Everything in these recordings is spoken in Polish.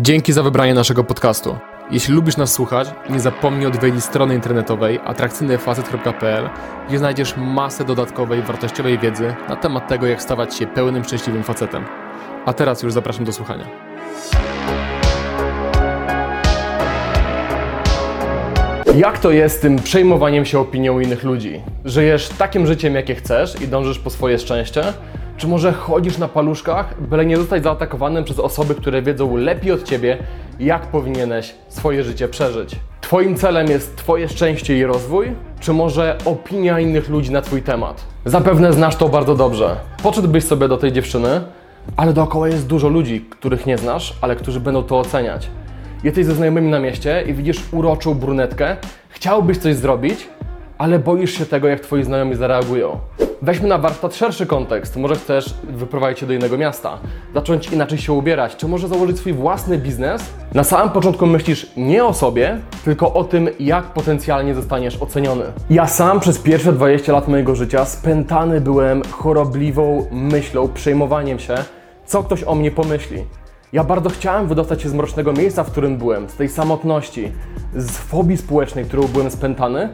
Dzięki za wybranie naszego podcastu. Jeśli lubisz nas słuchać, nie zapomnij odwiedzić strony internetowej atrakcyjnyfacet.pl, gdzie znajdziesz masę dodatkowej, wartościowej wiedzy na temat tego, jak stawać się pełnym, szczęśliwym facetem. A teraz już zapraszam do słuchania. Jak to jest z tym przejmowaniem się opinią innych ludzi? Żyjesz takim życiem, jakie chcesz i dążysz po swoje szczęście? Czy może chodzisz na paluszkach, byle nie zostać zaatakowanym przez osoby, które wiedzą lepiej od ciebie, jak powinieneś swoje życie przeżyć? Twoim celem jest Twoje szczęście i rozwój, czy może opinia innych ludzi na Twój temat? Zapewne znasz to bardzo dobrze. Podszedłbyś sobie do tej dziewczyny, ale dookoła jest dużo ludzi, których nie znasz, ale którzy będą to oceniać. Jesteś ze znajomymi na mieście i widzisz uroczą brunetkę, chciałbyś coś zrobić, ale boisz się tego, jak twoi znajomi zareagują. Weźmy na warsztat szerszy kontekst. Może chcesz wyprowadzić się do innego miasta, zacząć inaczej się ubierać, czy może założyć swój własny biznes? Na samym początku myślisz nie o sobie, tylko o tym, jak potencjalnie zostaniesz oceniony. Ja sam przez pierwsze 20 lat mojego życia spętany byłem chorobliwą myślą, przejmowaniem się, co ktoś o mnie pomyśli. Ja bardzo chciałem wydostać się z mrocznego miejsca, w którym byłem, z tej samotności, z fobii społecznej, którą byłem spętany,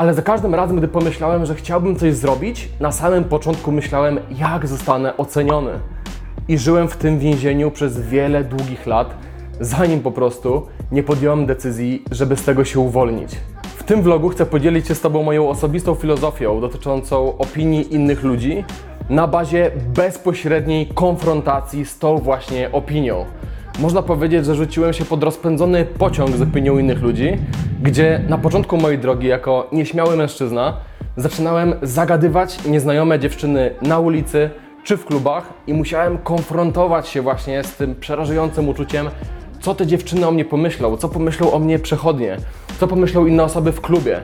ale za każdym razem, gdy pomyślałem, że chciałbym coś zrobić, na samym początku myślałem, jak zostanę oceniony. I żyłem w tym więzieniu przez wiele długich lat, zanim po prostu nie podjąłem decyzji, żeby z tego się uwolnić. W tym vlogu chcę podzielić się z Tobą moją osobistą filozofią dotyczącą opinii innych ludzi na bazie bezpośredniej konfrontacji z tą właśnie opinią. Można powiedzieć, że rzuciłem się pod rozpędzony pociąg z opinią innych ludzi, gdzie na początku mojej drogi jako nieśmiały mężczyzna zaczynałem zagadywać nieznajome dziewczyny na ulicy czy w klubach i musiałem konfrontować się właśnie z tym przerażającym uczuciem, co te dziewczyny o mnie pomyślą, co pomyślą o mnie przechodnie, co pomyślą inne osoby w klubie.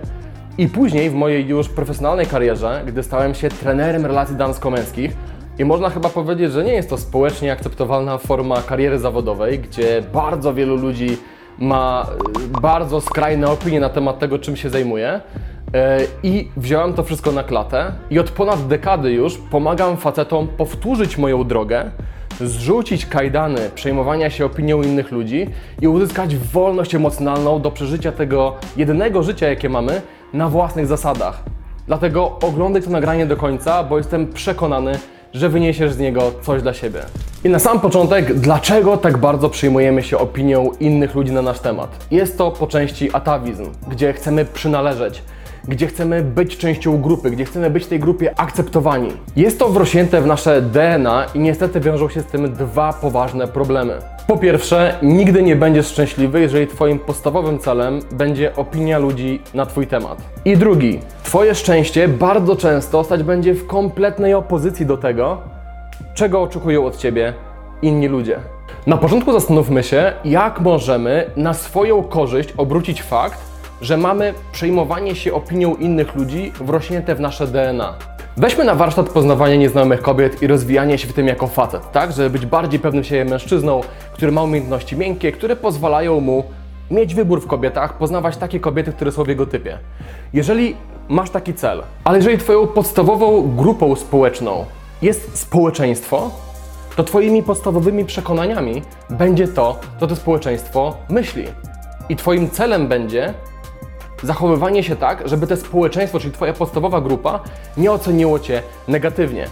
I później w mojej już profesjonalnej karierze, gdy stałem się trenerem relacji damsko-męskich, i można chyba powiedzieć, że nie jest to społecznie akceptowalna forma kariery zawodowej, gdzie bardzo wielu ludzi ma y, bardzo skrajne opinie na temat tego, czym się zajmuje. Y, I wziąłem to wszystko na klatę i od ponad dekady już pomagam facetom powtórzyć moją drogę, zrzucić kajdany przejmowania się opinią innych ludzi i uzyskać wolność emocjonalną do przeżycia tego jedynego życia, jakie mamy, na własnych zasadach. Dlatego oglądaj to nagranie do końca, bo jestem przekonany, że wyniesiesz z niego coś dla siebie. I na sam początek, dlaczego tak bardzo przyjmujemy się opinią innych ludzi na nasz temat? Jest to po części atawizm, gdzie chcemy przynależeć, gdzie chcemy być częścią grupy, gdzie chcemy być w tej grupie akceptowani. Jest to wrośnięte w nasze DNA i niestety wiążą się z tym dwa poważne problemy. Po pierwsze, nigdy nie będziesz szczęśliwy, jeżeli Twoim podstawowym celem będzie opinia ludzi na Twój temat. I drugi, Twoje szczęście bardzo często stać będzie w kompletnej opozycji do tego, czego oczekują od Ciebie inni ludzie. Na początku zastanówmy się, jak możemy na swoją korzyść obrócić fakt, że mamy przejmowanie się opinią innych ludzi wrośnięte w nasze DNA. Weźmy na warsztat poznawania nieznajomych kobiet i rozwijanie się w tym jako facet, tak? Żeby być bardziej pewnym siebie mężczyzną, który ma umiejętności miękkie, które pozwalają mu mieć wybór w kobietach, poznawać takie kobiety, które są w jego typie. Jeżeli masz taki cel, ale jeżeli Twoją podstawową grupą społeczną jest społeczeństwo, to Twoimi podstawowymi przekonaniami będzie to, co to społeczeństwo myśli. I Twoim celem będzie zachowywanie się tak, żeby te społeczeństwo, czyli Twoja podstawowa grupa, nie oceniło Cię negatywnie.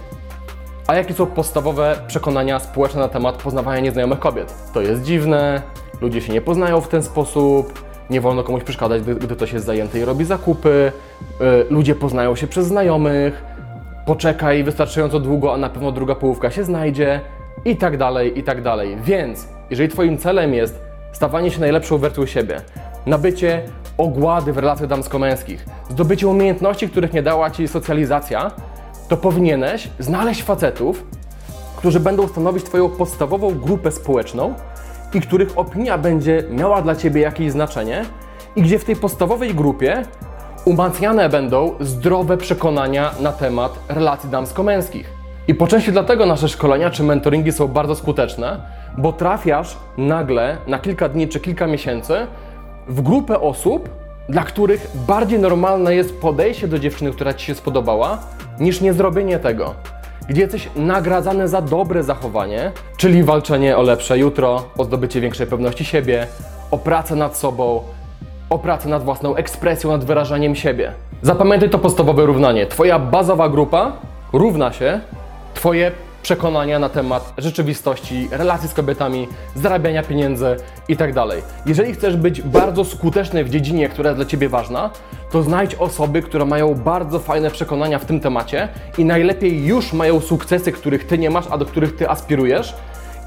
A jakie są podstawowe przekonania społeczne na temat poznawania nieznajomych kobiet? To jest dziwne, ludzie się nie poznają w ten sposób, nie wolno komuś przeszkadzać, gdy, gdy ktoś jest zajęty i robi zakupy, yy, ludzie poznają się przez znajomych, poczekaj wystarczająco długo, a na pewno druga połówka się znajdzie i tak dalej, i tak dalej. Więc jeżeli Twoim celem jest stawanie się najlepszą wersją siebie, nabycie ogłady w relacjach damsko-męskich, zdobycie umiejętności, których nie dała Ci socjalizacja, to powinieneś znaleźć facetów, którzy będą stanowić Twoją podstawową grupę społeczną i których opinia będzie miała dla Ciebie jakieś znaczenie i gdzie w tej podstawowej grupie umacniane będą zdrowe przekonania na temat relacji damsko-męskich. I po części dlatego nasze szkolenia czy mentoringi są bardzo skuteczne, bo trafiasz nagle na kilka dni czy kilka miesięcy w grupę osób, dla których bardziej normalne jest podejście do dziewczyny, która Ci się spodobała, niż nie zrobienie tego. gdzie jesteś nagradzany za dobre zachowanie, czyli walczenie o lepsze jutro, o zdobycie większej pewności siebie, o pracę nad sobą, o pracę nad własną ekspresją, nad wyrażaniem siebie. Zapamiętaj to podstawowe równanie. Twoja bazowa grupa równa się Twoje przekonania na temat rzeczywistości, relacji z kobietami, zarabiania pieniędzy itd. Jeżeli chcesz być bardzo skuteczny w dziedzinie, która jest dla Ciebie ważna, to znajdź osoby, które mają bardzo fajne przekonania w tym temacie i najlepiej już mają sukcesy, których Ty nie masz, a do których Ty aspirujesz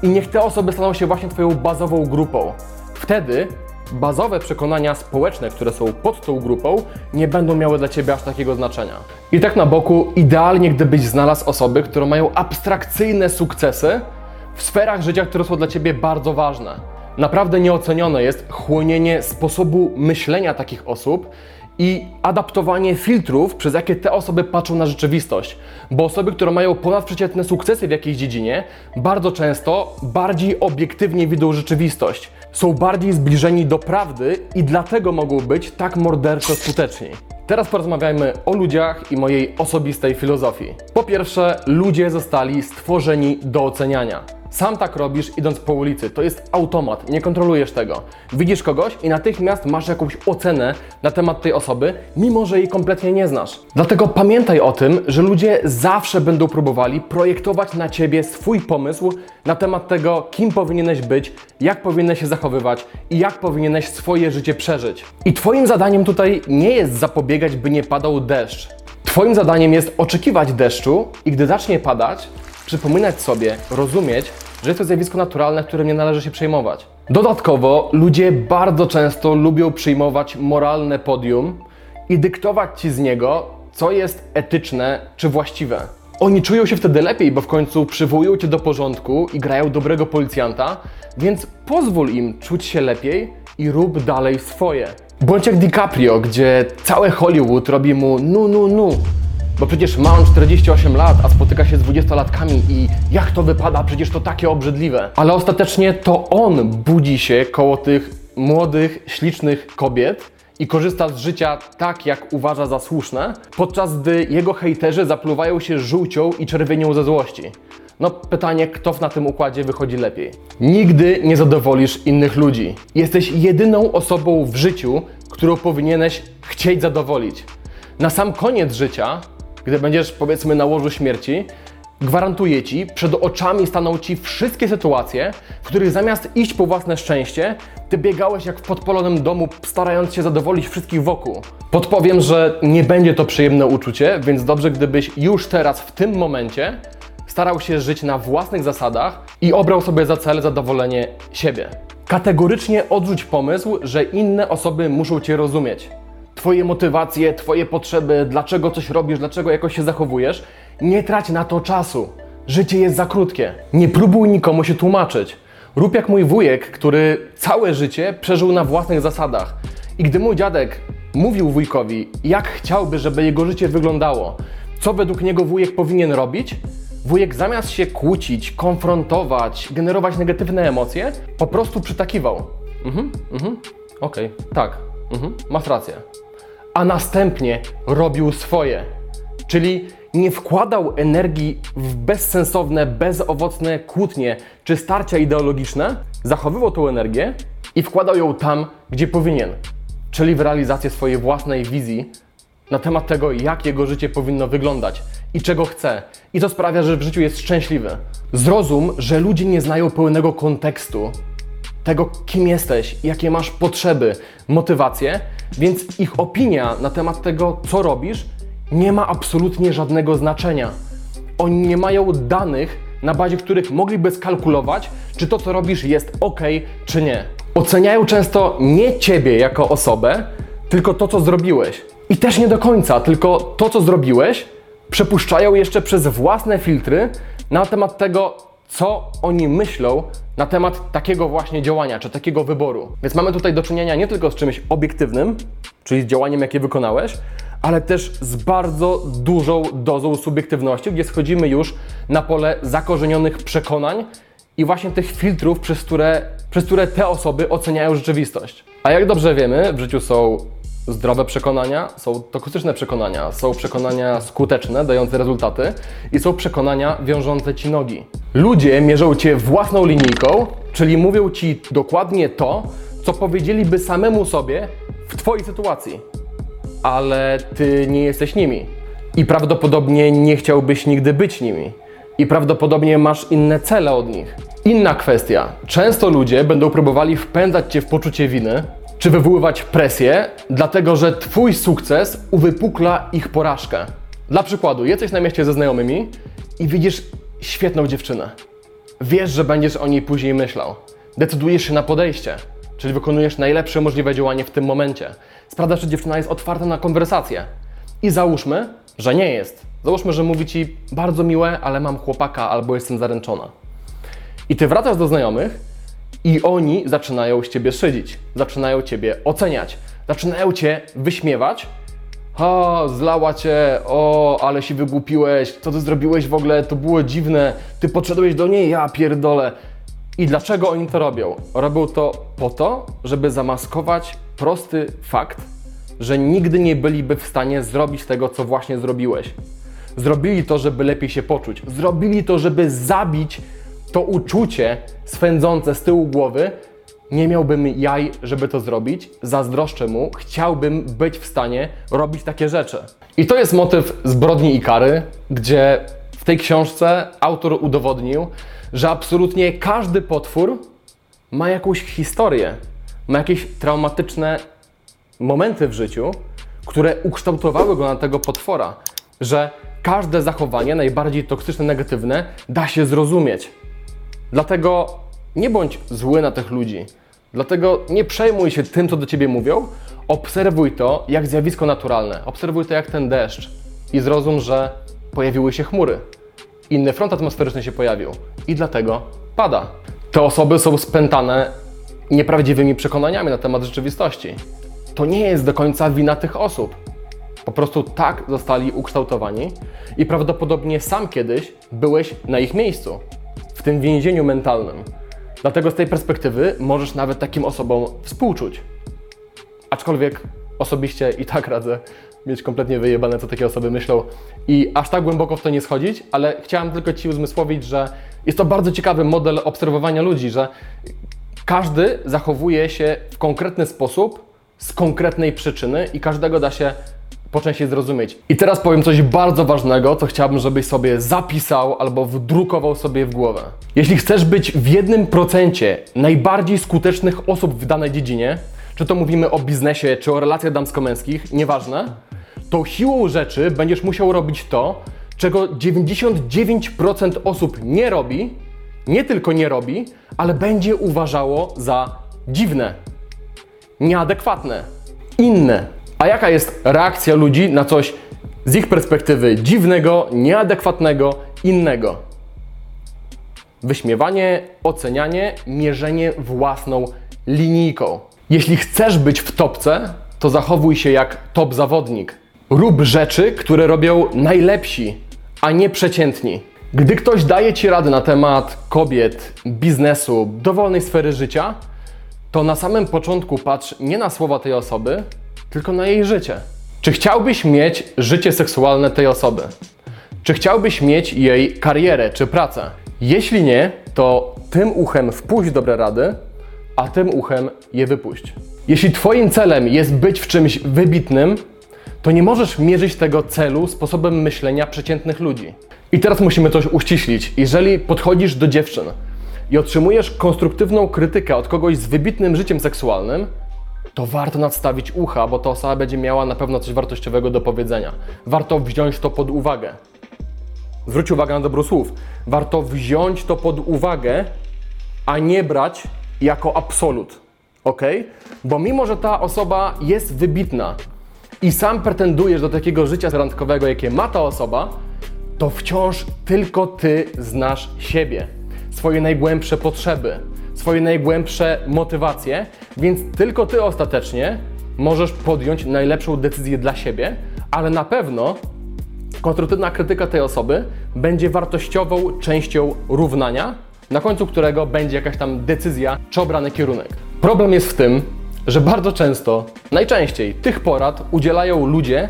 i niech te osoby staną się właśnie Twoją bazową grupą. Wtedy bazowe przekonania społeczne, które są pod tą grupą, nie będą miały dla Ciebie aż takiego znaczenia. I tak na boku, idealnie gdybyś znalazł osoby, które mają abstrakcyjne sukcesy w sferach życia, które są dla Ciebie bardzo ważne. Naprawdę nieocenione jest chłonienie sposobu myślenia takich osób i adaptowanie filtrów, przez jakie te osoby patrzą na rzeczywistość. Bo osoby, które mają ponadprzeciętne sukcesy w jakiejś dziedzinie, bardzo często bardziej obiektywnie widzą rzeczywistość. Są bardziej zbliżeni do prawdy i dlatego mogą być tak morderczo skuteczni. Teraz porozmawiajmy o ludziach i mojej osobistej filozofii. Po pierwsze, ludzie zostali stworzeni do oceniania. Sam tak robisz idąc po ulicy. To jest automat, nie kontrolujesz tego. Widzisz kogoś i natychmiast masz jakąś ocenę na temat tej osoby, mimo że jej kompletnie nie znasz. Dlatego pamiętaj o tym, że ludzie zawsze będą próbowali projektować na ciebie swój pomysł na temat tego, kim powinieneś być, jak powinieneś się zachowywać i jak powinieneś swoje życie przeżyć. I Twoim zadaniem tutaj nie jest zapobiegać, by nie padał deszcz. Twoim zadaniem jest oczekiwać deszczu i gdy zacznie padać, przypominać sobie, rozumieć, że jest to zjawisko naturalne, którym nie należy się przejmować. Dodatkowo ludzie bardzo często lubią przyjmować moralne podium i dyktować ci z niego, co jest etyczne czy właściwe. Oni czują się wtedy lepiej, bo w końcu przywołują cię do porządku i grają dobrego policjanta, więc pozwól im czuć się lepiej i rób dalej swoje. Bądź jak DiCaprio, gdzie całe Hollywood robi mu nu nu nu bo przecież ma on 48 lat, a spotyka się z 20-latkami i jak to wypada, przecież to takie obrzydliwe. Ale ostatecznie to on budzi się koło tych młodych, ślicznych kobiet i korzysta z życia tak, jak uważa za słuszne, podczas gdy jego hejterzy zapluwają się żółcią i czerwienią ze złości. No pytanie, kto na tym układzie wychodzi lepiej. Nigdy nie zadowolisz innych ludzi. Jesteś jedyną osobą w życiu, którą powinieneś chcieć zadowolić. Na sam koniec życia gdy będziesz powiedzmy na łożu śmierci, gwarantuję Ci, przed oczami staną Ci wszystkie sytuacje, w których zamiast iść po własne szczęście, Ty biegałeś jak w podpolonym domu, starając się zadowolić wszystkich wokół. Podpowiem, że nie będzie to przyjemne uczucie, więc dobrze gdybyś już teraz, w tym momencie, starał się żyć na własnych zasadach i obrał sobie za cel zadowolenie siebie. Kategorycznie odrzuć pomysł, że inne osoby muszą Cię rozumieć. Twoje motywacje, Twoje potrzeby, dlaczego coś robisz, dlaczego jakoś się zachowujesz. Nie trać na to czasu. Życie jest za krótkie. Nie próbuj nikomu się tłumaczyć. Rób jak mój wujek, który całe życie przeżył na własnych zasadach. I gdy mój dziadek mówił wujkowi, jak chciałby, żeby jego życie wyglądało, co według niego wujek powinien robić, wujek zamiast się kłócić, konfrontować, generować negatywne emocje, po prostu przytakiwał. Mhm, mhm, okej, okay, tak, mhm, masz rację a następnie robił swoje. Czyli nie wkładał energii w bezsensowne, bezowocne kłótnie czy starcia ideologiczne, zachowywał tą energię i wkładał ją tam, gdzie powinien, czyli w realizację swojej własnej wizji na temat tego, jak jego życie powinno wyglądać i czego chce. I to sprawia, że w życiu jest szczęśliwy. Zrozum, że ludzie nie znają pełnego kontekstu tego, kim jesteś, jakie masz potrzeby, motywacje, więc ich opinia na temat tego, co robisz, nie ma absolutnie żadnego znaczenia. Oni nie mają danych, na bazie których mogliby skalkulować, czy to, co robisz, jest ok, czy nie. Oceniają często nie ciebie jako osobę, tylko to, co zrobiłeś. I też nie do końca, tylko to, co zrobiłeś, przepuszczają jeszcze przez własne filtry na temat tego, co oni myślą na temat takiego właśnie działania, czy takiego wyboru. Więc mamy tutaj do czynienia nie tylko z czymś obiektywnym, czyli z działaniem, jakie wykonałeś, ale też z bardzo dużą dozą subiektywności, gdzie schodzimy już na pole zakorzenionych przekonań i właśnie tych filtrów, przez które, przez które te osoby oceniają rzeczywistość. A jak dobrze wiemy, w życiu są zdrowe przekonania, są toksyczne przekonania, są przekonania skuteczne, dające rezultaty i są przekonania wiążące ci nogi. Ludzie mierzą cię własną linijką, czyli mówią ci dokładnie to, co powiedzieliby samemu sobie w twojej sytuacji. Ale ty nie jesteś nimi. I prawdopodobnie nie chciałbyś nigdy być nimi. I prawdopodobnie masz inne cele od nich. Inna kwestia. Często ludzie będą próbowali wpędzać cię w poczucie winy, czy wywoływać presję, dlatego że twój sukces uwypukla ich porażkę. Dla przykładu, jesteś na mieście ze znajomymi i widzisz świetną dziewczynę. Wiesz, że będziesz o niej później myślał. Decydujesz się na podejście, czyli wykonujesz najlepsze możliwe działanie w tym momencie. Sprawdzasz, czy dziewczyna jest otwarta na konwersację. I załóżmy, że nie jest. Załóżmy, że mówi ci bardzo miłe, ale mam chłopaka albo jestem zaręczona. I ty wracasz do znajomych i oni zaczynają z ciebie szydzić, zaczynają ciebie oceniać, zaczynają cię wyśmiewać. O, zlała cię, o, ale się wygłupiłeś, co ty zrobiłeś w ogóle, to było dziwne, ty podszedłeś do niej, ja pierdolę. I dlaczego oni to robią? Robią to po to, żeby zamaskować prosty fakt, że nigdy nie byliby w stanie zrobić tego, co właśnie zrobiłeś. Zrobili to, żeby lepiej się poczuć. Zrobili to, żeby zabić to uczucie swędzące z tyłu głowy. Nie miałbym jaj, żeby to zrobić. Zazdroszczę mu, chciałbym być w stanie robić takie rzeczy. I to jest motyw zbrodni i kary, gdzie w tej książce autor udowodnił, że absolutnie każdy potwór ma jakąś historię, ma jakieś traumatyczne momenty w życiu, które ukształtowały go na tego potwora, że każde zachowanie, najbardziej toksyczne, negatywne, da się zrozumieć. Dlatego nie bądź zły na tych ludzi. Dlatego nie przejmuj się tym, co do ciebie mówią. Obserwuj to jak zjawisko naturalne. Obserwuj to jak ten deszcz i zrozum, że pojawiły się chmury. Inny front atmosferyczny się pojawił i dlatego pada. Te osoby są spętane nieprawdziwymi przekonaniami na temat rzeczywistości. To nie jest do końca wina tych osób. Po prostu tak zostali ukształtowani i prawdopodobnie sam kiedyś byłeś na ich miejscu, w tym więzieniu mentalnym. Dlatego z tej perspektywy możesz nawet takim osobom współczuć. Aczkolwiek osobiście i tak radzę mieć kompletnie wyjebane, co takie osoby myślą i aż tak głęboko w to nie schodzić, ale chciałem tylko Ci uzmysłowić, że jest to bardzo ciekawy model obserwowania ludzi, że każdy zachowuje się w konkretny sposób, z konkretnej przyczyny i każdego da się po części zrozumieć. I teraz powiem coś bardzo ważnego, co chciałbym, żebyś sobie zapisał albo wdrukował sobie w głowę. Jeśli chcesz być w jednym procencie najbardziej skutecznych osób w danej dziedzinie, czy to mówimy o biznesie, czy o relacjach damsko-męskich, nieważne, to siłą rzeczy będziesz musiał robić to, czego 99% osób nie robi, nie tylko nie robi, ale będzie uważało za dziwne, nieadekwatne, inne. A jaka jest reakcja ludzi na coś z ich perspektywy dziwnego, nieadekwatnego, innego? Wyśmiewanie, ocenianie, mierzenie własną linijką. Jeśli chcesz być w topce, to zachowuj się jak top zawodnik. Rób rzeczy, które robią najlepsi, a nie przeciętni. Gdy ktoś daje Ci rady na temat kobiet, biznesu, dowolnej sfery życia, to na samym początku patrz nie na słowa tej osoby, tylko na jej życie. Czy chciałbyś mieć życie seksualne tej osoby? Czy chciałbyś mieć jej karierę czy pracę? Jeśli nie, to tym uchem wpuść dobre rady, a tym uchem je wypuść. Jeśli Twoim celem jest być w czymś wybitnym, to nie możesz mierzyć tego celu sposobem myślenia przeciętnych ludzi. I teraz musimy coś uściślić. Jeżeli podchodzisz do dziewczyn i otrzymujesz konstruktywną krytykę od kogoś z wybitnym życiem seksualnym, to warto nadstawić ucha, bo ta osoba będzie miała na pewno coś wartościowego do powiedzenia. Warto wziąć to pod uwagę. Zwróć uwagę na dobro słów. Warto wziąć to pod uwagę, a nie brać jako absolut. Ok? Bo mimo, że ta osoba jest wybitna i sam pretendujesz do takiego życia randkowego, jakie ma ta osoba, to wciąż tylko ty znasz siebie, swoje najgłębsze potrzeby, swoje najgłębsze motywacje, więc tylko ty ostatecznie możesz podjąć najlepszą decyzję dla siebie, ale na pewno konstruktywna krytyka tej osoby będzie wartościową częścią równania, na końcu którego będzie jakaś tam decyzja czy obrany kierunek. Problem jest w tym, że bardzo często, najczęściej tych porad udzielają ludzie,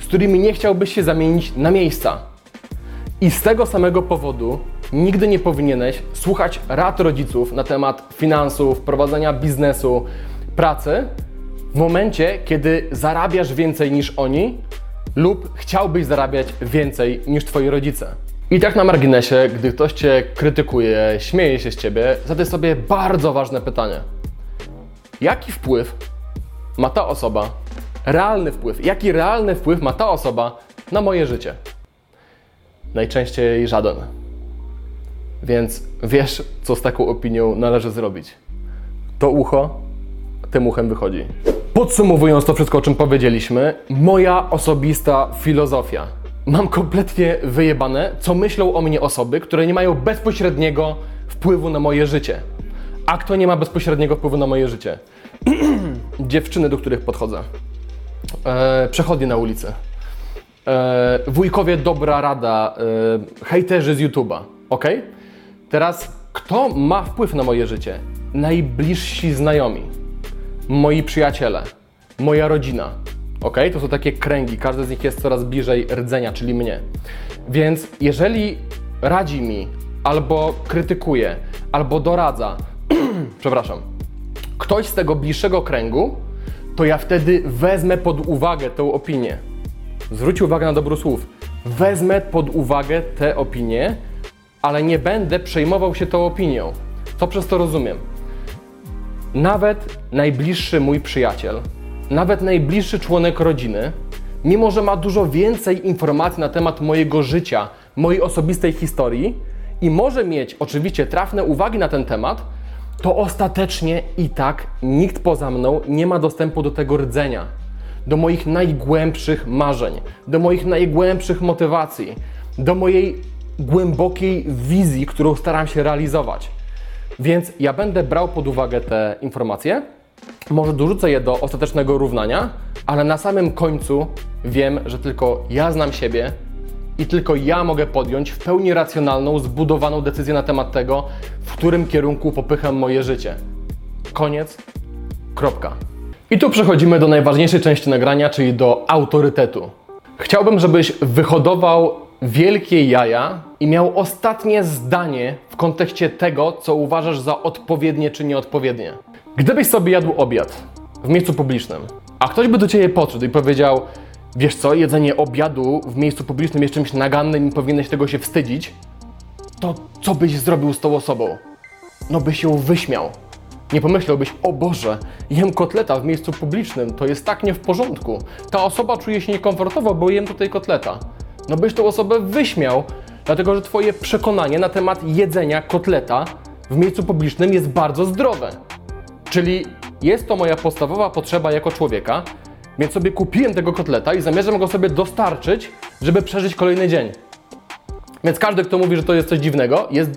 z którymi nie chciałbyś się zamienić na miejsca. I z tego samego powodu nigdy nie powinieneś słuchać rad rodziców na temat finansów, prowadzenia biznesu, pracy w momencie, kiedy zarabiasz więcej niż oni lub chciałbyś zarabiać więcej niż twoi rodzice. I tak na marginesie, gdy ktoś cię krytykuje, śmieje się z ciebie, zadaj sobie bardzo ważne pytanie. Jaki wpływ ma ta osoba, realny wpływ, jaki realny wpływ ma ta osoba na moje życie? Najczęściej żaden. Więc wiesz, co z taką opinią należy zrobić. To ucho tym uchem wychodzi. Podsumowując to wszystko, o czym powiedzieliśmy, moja osobista filozofia. Mam kompletnie wyjebane, co myślą o mnie osoby, które nie mają bezpośredniego wpływu na moje życie. A kto nie ma bezpośredniego wpływu na moje życie? Dziewczyny, do których podchodzę. E, przechodnie na ulicy. E, wujkowie dobra rada, e, hejterzy z YouTube'a, ok? Teraz, kto ma wpływ na moje życie? Najbliżsi znajomi, moi przyjaciele, moja rodzina, ok? To są takie kręgi, każdy z nich jest coraz bliżej rdzenia, czyli mnie. Więc jeżeli radzi mi, albo krytykuje, albo doradza, przepraszam, ktoś z tego bliższego kręgu, to ja wtedy wezmę pod uwagę tę opinię. Zwróć uwagę na dobro słów. Wezmę pod uwagę tę opinię, ale nie będę przejmował się tą opinią. Co przez to rozumiem? Nawet najbliższy mój przyjaciel, nawet najbliższy członek rodziny, mimo że ma dużo więcej informacji na temat mojego życia, mojej osobistej historii i może mieć oczywiście trafne uwagi na ten temat, to ostatecznie i tak nikt poza mną nie ma dostępu do tego rdzenia, do moich najgłębszych marzeń, do moich najgłębszych motywacji, do mojej głębokiej wizji, którą staram się realizować. Więc ja będę brał pod uwagę te informacje, może dorzucę je do ostatecznego równania, ale na samym końcu wiem, że tylko ja znam siebie i tylko ja mogę podjąć w pełni racjonalną, zbudowaną decyzję na temat tego, w którym kierunku popycham moje życie. Koniec. Kropka. I tu przechodzimy do najważniejszej części nagrania, czyli do autorytetu. Chciałbym, żebyś wyhodował wielkie jaja i miał ostatnie zdanie w kontekście tego, co uważasz za odpowiednie czy nieodpowiednie. Gdybyś sobie jadł obiad w miejscu publicznym, a ktoś by do ciebie podszedł i powiedział: Wiesz co, jedzenie obiadu w miejscu publicznym jest czymś nagannym i powinieneś tego się wstydzić, to co byś zrobił z tą osobą? No byś ją wyśmiał. Nie pomyślałbyś, o Boże, jem kotleta w miejscu publicznym, to jest tak nie w porządku. Ta osoba czuje się niekomfortowo, bo jem tutaj kotleta. No byś tą osobę wyśmiał, dlatego że Twoje przekonanie na temat jedzenia kotleta w miejscu publicznym jest bardzo zdrowe. Czyli jest to moja podstawowa potrzeba jako człowieka, więc sobie kupiłem tego kotleta i zamierzam go sobie dostarczyć, żeby przeżyć kolejny dzień. Więc każdy, kto mówi, że to jest coś dziwnego, jest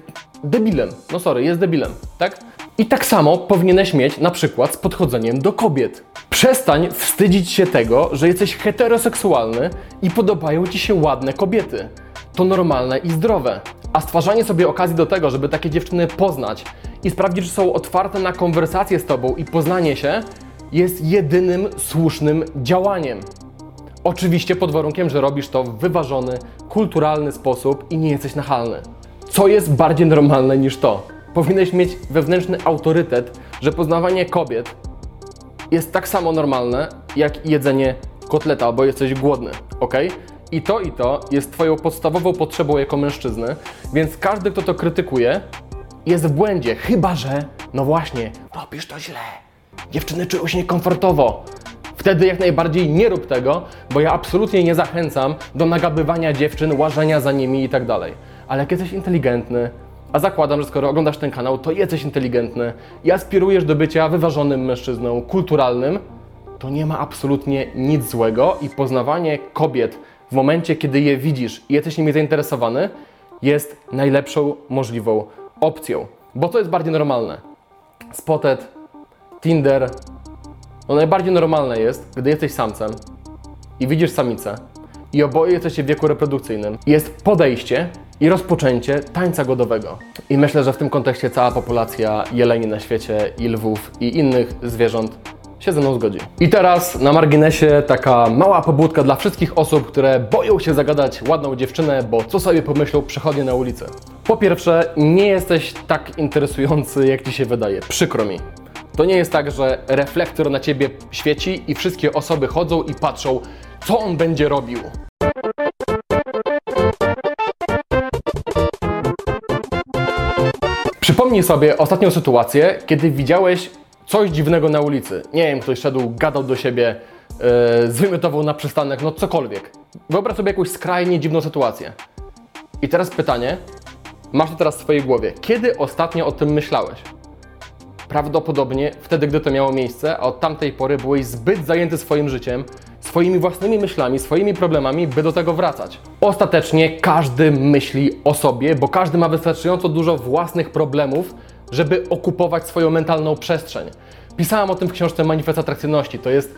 debilem. No sorry, jest debilem, tak? I tak samo powinieneś mieć na przykład z podchodzeniem do kobiet. Przestań wstydzić się tego, że jesteś heteroseksualny i podobają ci się ładne kobiety. To normalne i zdrowe. A stwarzanie sobie okazji do tego, żeby takie dziewczyny poznać i sprawdzić, czy są otwarte na konwersację z tobą i poznanie się, jest jedynym słusznym działaniem. Oczywiście pod warunkiem, że robisz to w wyważony, kulturalny sposób i nie jesteś nachalny. Co jest bardziej normalne niż to? Powinieneś mieć wewnętrzny autorytet, że poznawanie kobiet jest tak samo normalne jak jedzenie kotleta, bo jesteś głodny, ok? I to i to jest Twoją podstawową potrzebą jako mężczyzny, więc każdy, kto to krytykuje, jest w błędzie, chyba że, no właśnie, robisz to źle. Dziewczyny czują się niekomfortowo. Wtedy jak najbardziej nie rób tego, bo ja absolutnie nie zachęcam do nagabywania dziewczyn, łażenia za nimi i tak dalej. Ale jak jesteś inteligentny, a zakładam, że skoro oglądasz ten kanał, to jesteś inteligentny i aspirujesz do bycia wyważonym mężczyzną, kulturalnym, to nie ma absolutnie nic złego i poznawanie kobiet w momencie, kiedy je widzisz i jesteś nimi zainteresowany, jest najlepszą możliwą opcją. Bo to jest bardziej normalne. Spotted, Tinder. No najbardziej normalne jest, gdy jesteś samcem i widzisz samicę i oboje jesteście w wieku reprodukcyjnym, jest podejście i rozpoczęcie tańca godowego. I myślę, że w tym kontekście cała populacja jeleni na świecie i lwów i innych zwierząt się ze mną zgodzi. I teraz na marginesie taka mała pobudka dla wszystkich osób, które boją się zagadać ładną dziewczynę, bo co sobie pomyślą przechodnie na ulicy. Po pierwsze, nie jesteś tak interesujący, jak ci się wydaje. Przykro mi. To nie jest tak, że reflektor na ciebie świeci i wszystkie osoby chodzą i patrzą, co on będzie robił. Przypomnij sobie ostatnią sytuację, kiedy widziałeś coś dziwnego na ulicy. Nie wiem, ktoś szedł, gadał do siebie, yy, zwymiotował na przystanek, no cokolwiek. Wyobraź sobie jakąś skrajnie dziwną sytuację. I teraz pytanie, masz to teraz w swojej głowie. Kiedy ostatnio o tym myślałeś? Prawdopodobnie wtedy, gdy to miało miejsce, a od tamtej pory byłeś zbyt zajęty swoim życiem, swoimi własnymi myślami, swoimi problemami, by do tego wracać. Ostatecznie każdy myśli o sobie, bo każdy ma wystarczająco dużo własnych problemów, żeby okupować swoją mentalną przestrzeń. Pisałem o tym w książce Manifest Atrakcyjności. To jest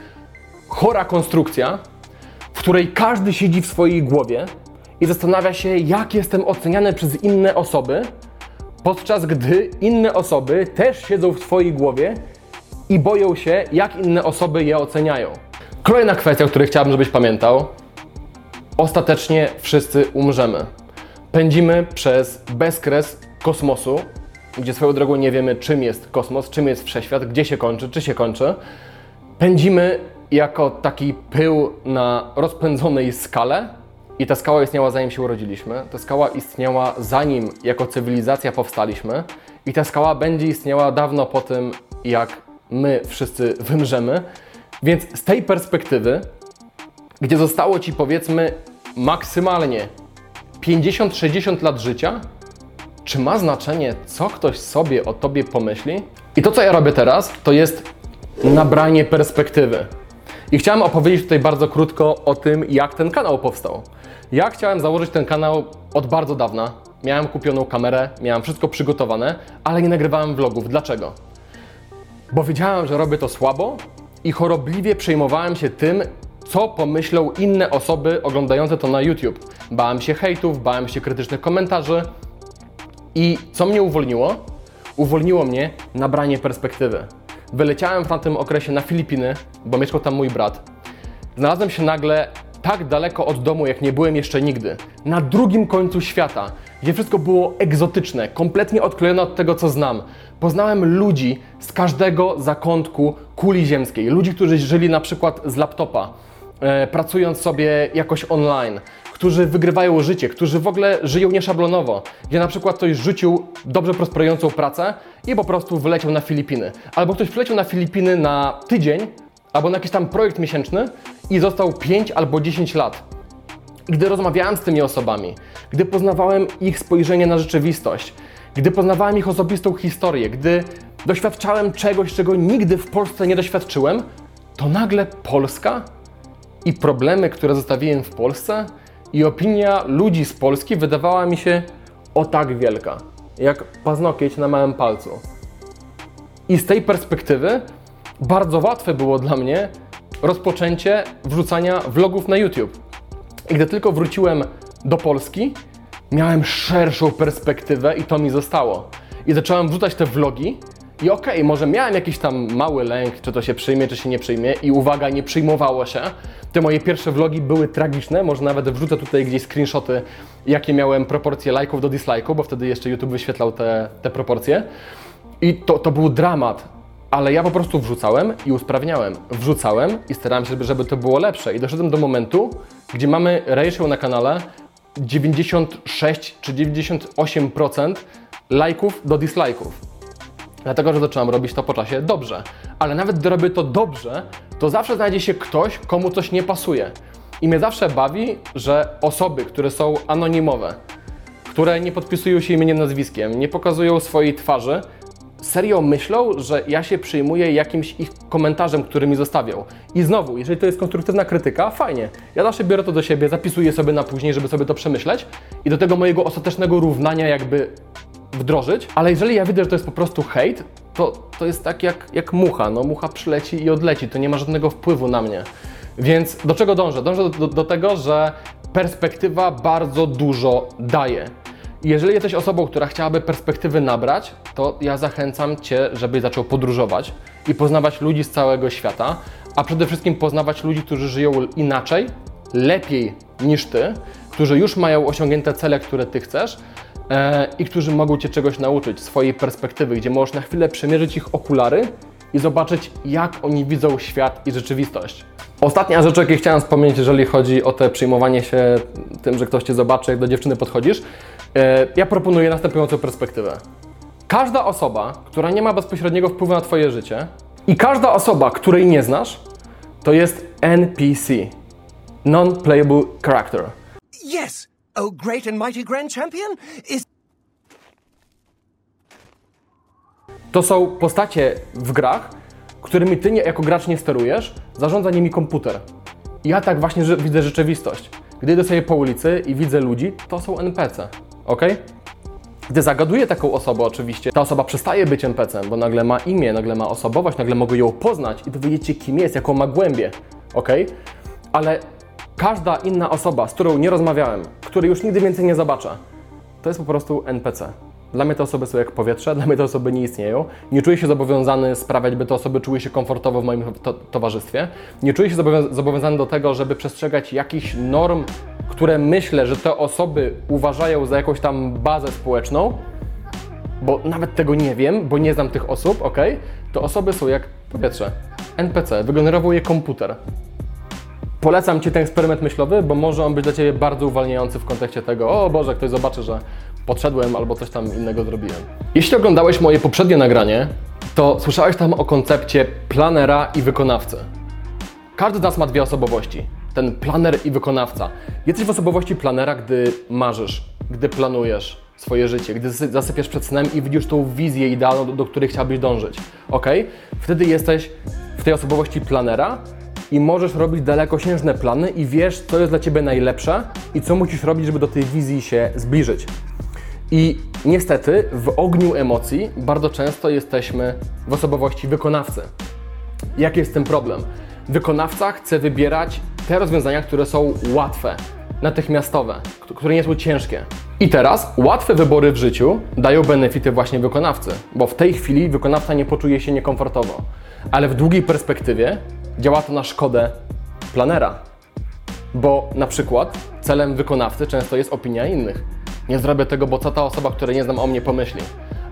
chora konstrukcja, w której każdy siedzi w swojej głowie i zastanawia się, jak jestem oceniany przez inne osoby, podczas gdy inne osoby też siedzą w swojej głowie i boją się, jak inne osoby je oceniają. Kolejna kwestia, o której chciałbym, żebyś pamiętał. Ostatecznie wszyscy umrzemy. Pędzimy przez bezkres kosmosu, gdzie swoją drogą nie wiemy, czym jest kosmos, czym jest wszechświat, gdzie się kończy, czy się kończy. Pędzimy jako taki pył na rozpędzonej skale i ta skała istniała zanim się urodziliśmy. Ta skała istniała zanim jako cywilizacja powstaliśmy i ta skała będzie istniała dawno po tym, jak my wszyscy wymrzemy. Więc z tej perspektywy, gdzie zostało Ci powiedzmy maksymalnie 50-60 lat życia, czy ma znaczenie, co ktoś sobie o Tobie pomyśli? I to, co ja robię teraz, to jest nabranie perspektywy. I chciałem opowiedzieć tutaj bardzo krótko o tym, jak ten kanał powstał. Ja chciałem założyć ten kanał od bardzo dawna. Miałem kupioną kamerę, miałem wszystko przygotowane, ale nie nagrywałem vlogów. Dlaczego? Bo wiedziałem, że robię to słabo i chorobliwie przejmowałem się tym, co pomyślą inne osoby oglądające to na YouTube. Bałem się hejtów, bałem się krytycznych komentarzy i co mnie uwolniło? Uwolniło mnie nabranie perspektywy. Wyleciałem w tamtym okresie na Filipiny, bo mieszkał tam mój brat. Znalazłem się nagle tak daleko od domu, jak nie byłem jeszcze nigdy. Na drugim końcu świata, gdzie wszystko było egzotyczne, kompletnie odklejone od tego, co znam. Poznałem ludzi z każdego zakątku kuli ziemskiej. Ludzi, którzy żyli na przykład z laptopa, e, pracując sobie jakoś online, którzy wygrywają życie, którzy w ogóle żyją nieszablonowo, gdzie na przykład ktoś rzucił dobrze prosperującą pracę i po prostu wyleciał na Filipiny. Albo ktoś wleciał na Filipiny na tydzień, albo na jakiś tam projekt miesięczny i został 5 albo 10 lat. I gdy rozmawiałem z tymi osobami, gdy poznawałem ich spojrzenie na rzeczywistość, gdy poznawałem ich osobistą historię, gdy doświadczałem czegoś, czego nigdy w Polsce nie doświadczyłem, to nagle Polska i problemy, które zostawiłem w Polsce i opinia ludzi z Polski wydawała mi się o tak wielka, jak paznokieć na małym palcu. I z tej perspektywy bardzo łatwe było dla mnie rozpoczęcie wrzucania vlogów na YouTube. I gdy tylko wróciłem do Polski, miałem szerszą perspektywę i to mi zostało. I zacząłem wrzucać te vlogi i okej, okay, może miałem jakiś tam mały lęk, czy to się przyjmie, czy się nie przyjmie i uwaga, nie przyjmowało się. Te moje pierwsze vlogi były tragiczne, może nawet wrzucę tutaj gdzieś screenshoty, jakie miałem proporcje lajków do dislike'ów, bo wtedy jeszcze YouTube wyświetlał te, te proporcje. I to, to był dramat, ale ja po prostu wrzucałem i usprawniałem. Wrzucałem i starałem się, żeby to było lepsze. I doszedłem do momentu, gdzie mamy ratio na kanale 96 czy 98% lajków do dislike'ów. Dlatego, że zaczynam robić to po czasie dobrze. Ale nawet gdy robię to dobrze, to zawsze znajdzie się ktoś, komu coś nie pasuje. I mnie zawsze bawi, że osoby, które są anonimowe, które nie podpisują się imieniem, nazwiskiem, nie pokazują swojej twarzy, serio myślą, że ja się przyjmuję jakimś ich komentarzem, który mi zostawią. I znowu, jeżeli to jest konstruktywna krytyka, fajnie. Ja zawsze biorę to do siebie, zapisuję sobie na później, żeby sobie to przemyśleć i do tego mojego ostatecznego równania jakby wdrożyć, ale jeżeli ja widzę, że to jest po prostu hejt, to, to jest tak jak, jak mucha. No, mucha przyleci i odleci, to nie ma żadnego wpływu na mnie. Więc do czego dążę? Dążę do, do, do tego, że perspektywa bardzo dużo daje. Jeżeli jesteś osobą, która chciałaby perspektywy nabrać, to ja zachęcam Cię, żebyś zaczął podróżować i poznawać ludzi z całego świata, a przede wszystkim poznawać ludzi, którzy żyją inaczej, lepiej niż Ty, którzy już mają osiągnięte cele, które Ty chcesz e, i którzy mogą Cię czegoś nauczyć, swojej perspektywy, gdzie możesz na chwilę przemierzyć ich okulary i zobaczyć, jak oni widzą świat i rzeczywistość. Ostatnia rzecz, o jakiej chciałem wspomnieć, jeżeli chodzi o te przyjmowanie się tym, że ktoś Cię zobaczy, jak do dziewczyny podchodzisz, ja proponuję następującą perspektywę. Każda osoba, która nie ma bezpośredniego wpływu na Twoje życie i każda osoba, której nie znasz, to jest NPC. Non-playable character. Yes, oh great and mighty grand champion is To są postacie w grach, którymi ty nie, jako gracz nie sterujesz, zarządza nimi komputer. I ja tak właśnie widzę rzeczywistość. Gdy idę sobie po ulicy i widzę ludzi, to są NPC, ok? Gdy zagaduję taką osobę oczywiście, ta osoba przestaje być NPC-em, bo nagle ma imię, nagle ma osobowość, nagle mogę ją poznać i dowiedzieć się kim jest, jaką ma głębię, ok? Ale każda inna osoba, z którą nie rozmawiałem, której już nigdy więcej nie zobaczę, to jest po prostu NPC. Dla mnie te osoby są jak powietrze, dla mnie te osoby nie istnieją. Nie czuję się zobowiązany sprawiać, by te osoby czuły się komfortowo w moim to towarzystwie. Nie czuję się zobowią- zobowiązany do tego, żeby przestrzegać jakichś norm, które myślę, że te osoby uważają za jakąś tam bazę społeczną, bo nawet tego nie wiem, bo nie znam tych osób, ok? To osoby są jak powietrze. NPC, wygenerował je komputer. Polecam Ci ten eksperyment myślowy, bo może on być dla Ciebie bardzo uwalniający w kontekście tego, o Boże, ktoś zobaczy, że podszedłem albo coś tam innego zrobiłem. Jeśli oglądałeś moje poprzednie nagranie, to słyszałeś tam o koncepcie planera i wykonawcy. Każdy z nas ma dwie osobowości. Ten planer i wykonawca. Jesteś w osobowości planera, gdy marzysz, gdy planujesz swoje życie, gdy zasy- zasypiasz przed snem i widzisz tą wizję idealną, do, do której chciałbyś dążyć. Ok? Wtedy jesteś w tej osobowości planera i możesz robić dalekosiężne plany i wiesz, co jest dla Ciebie najlepsze i co musisz robić, żeby do tej wizji się zbliżyć. I niestety w ogniu emocji bardzo często jesteśmy w osobowości wykonawcy. Jaki jest ten problem? Wykonawca chce wybierać te rozwiązania, które są łatwe, natychmiastowe, które nie są ciężkie. I teraz łatwe wybory w życiu dają benefity właśnie wykonawcy, bo w tej chwili wykonawca nie poczuje się niekomfortowo. Ale w długiej perspektywie działa to na szkodę planera. Bo na przykład celem wykonawcy często jest opinia innych. Nie zrobię tego, bo co ta osoba, której nie znam o mnie pomyśli.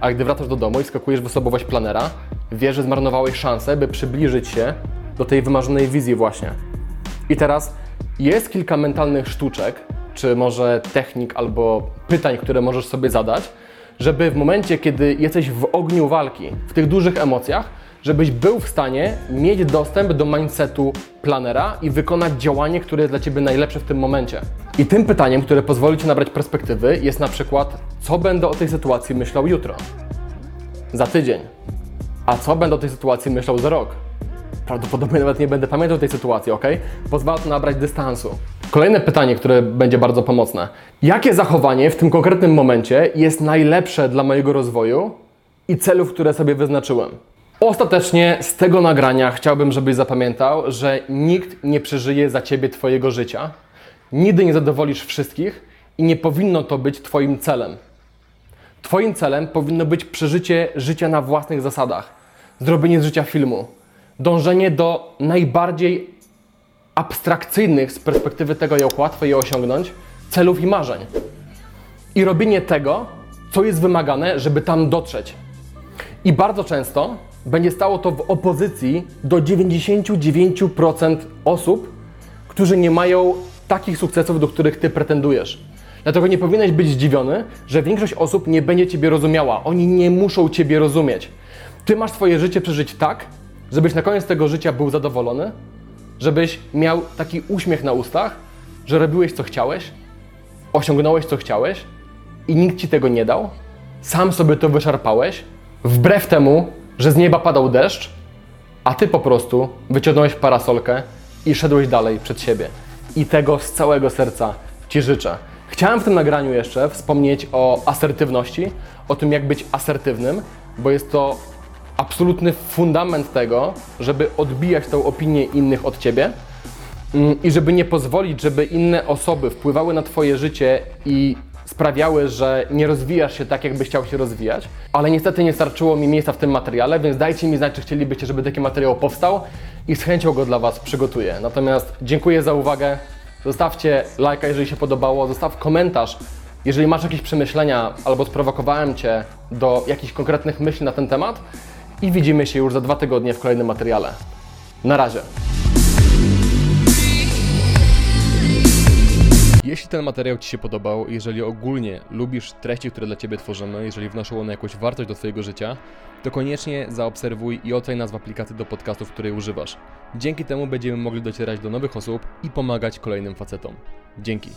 A gdy wracasz do domu i skakujesz w osobowość planera, wiesz, że zmarnowałeś szansę, by przybliżyć się do tej wymarzonej wizji właśnie. I teraz jest kilka mentalnych sztuczek, czy może technik albo pytań, które możesz sobie zadać, żeby w momencie, kiedy jesteś w ogniu walki, w tych dużych emocjach, żebyś był w stanie mieć dostęp do mindsetu planera i wykonać działanie, które jest dla Ciebie najlepsze w tym momencie. I tym pytaniem, które pozwoli Ci nabrać perspektywy, jest na przykład, co będę o tej sytuacji myślał jutro, za tydzień, a co będę o tej sytuacji myślał za rok. Prawdopodobnie nawet nie będę pamiętał tej sytuacji, ok? Pozwala to nabrać dystansu. Kolejne pytanie, które będzie bardzo pomocne. Jakie zachowanie w tym konkretnym momencie jest najlepsze dla mojego rozwoju i celów, które sobie wyznaczyłem? Ostatecznie z tego nagrania chciałbym, żebyś zapamiętał, że nikt nie przeżyje za ciebie Twojego życia, nigdy nie zadowolisz wszystkich i nie powinno to być Twoim celem. Twoim celem powinno być przeżycie życia na własnych zasadach, zrobienie z życia filmu, dążenie do najbardziej abstrakcyjnych z perspektywy tego, jak łatwo je osiągnąć, celów i marzeń. I robienie tego, co jest wymagane, żeby tam dotrzeć. I bardzo często będzie stało to w opozycji do 99% osób, którzy nie mają takich sukcesów, do których ty pretendujesz. Dlatego nie powinieneś być zdziwiony, że większość osób nie będzie ciebie rozumiała. Oni nie muszą ciebie rozumieć. Ty masz swoje życie przeżyć tak, żebyś na koniec tego życia był zadowolony, żebyś miał taki uśmiech na ustach, że robiłeś co chciałeś, osiągnąłeś co chciałeś i nikt ci tego nie dał. Sam sobie to wyszarpałeś, wbrew temu, że z nieba padał deszcz, a ty po prostu wyciągnąłeś parasolkę i szedłeś dalej przed siebie. I tego z całego serca Ci życzę. Chciałem w tym nagraniu jeszcze wspomnieć o asertywności, o tym jak być asertywnym, bo jest to absolutny fundament tego, żeby odbijać tą opinię innych od Ciebie mm, i żeby nie pozwolić, żeby inne osoby wpływały na Twoje życie i sprawiały, że nie rozwijasz się tak, jakbyś chciał się rozwijać, ale niestety nie starczyło mi miejsca w tym materiale, więc dajcie mi znać, czy chcielibyście, żeby taki materiał powstał i z chęcią go dla Was przygotuję. Natomiast dziękuję za uwagę, zostawcie lajka, jeżeli się podobało, zostaw komentarz, jeżeli masz jakieś przemyślenia albo sprowokowałem Cię do jakichś konkretnych myśli na ten temat i widzimy się już za dwa tygodnie w kolejnym materiale. Na razie. Jeśli ten materiał Ci się podobał, jeżeli ogólnie lubisz treści, które dla Ciebie tworzymy, jeżeli wnoszą one jakąś wartość do Twojego życia, to koniecznie zaobserwuj i oceń nas w aplikacji do podcastów, której używasz. Dzięki temu będziemy mogli docierać do nowych osób i pomagać kolejnym facetom. Dzięki.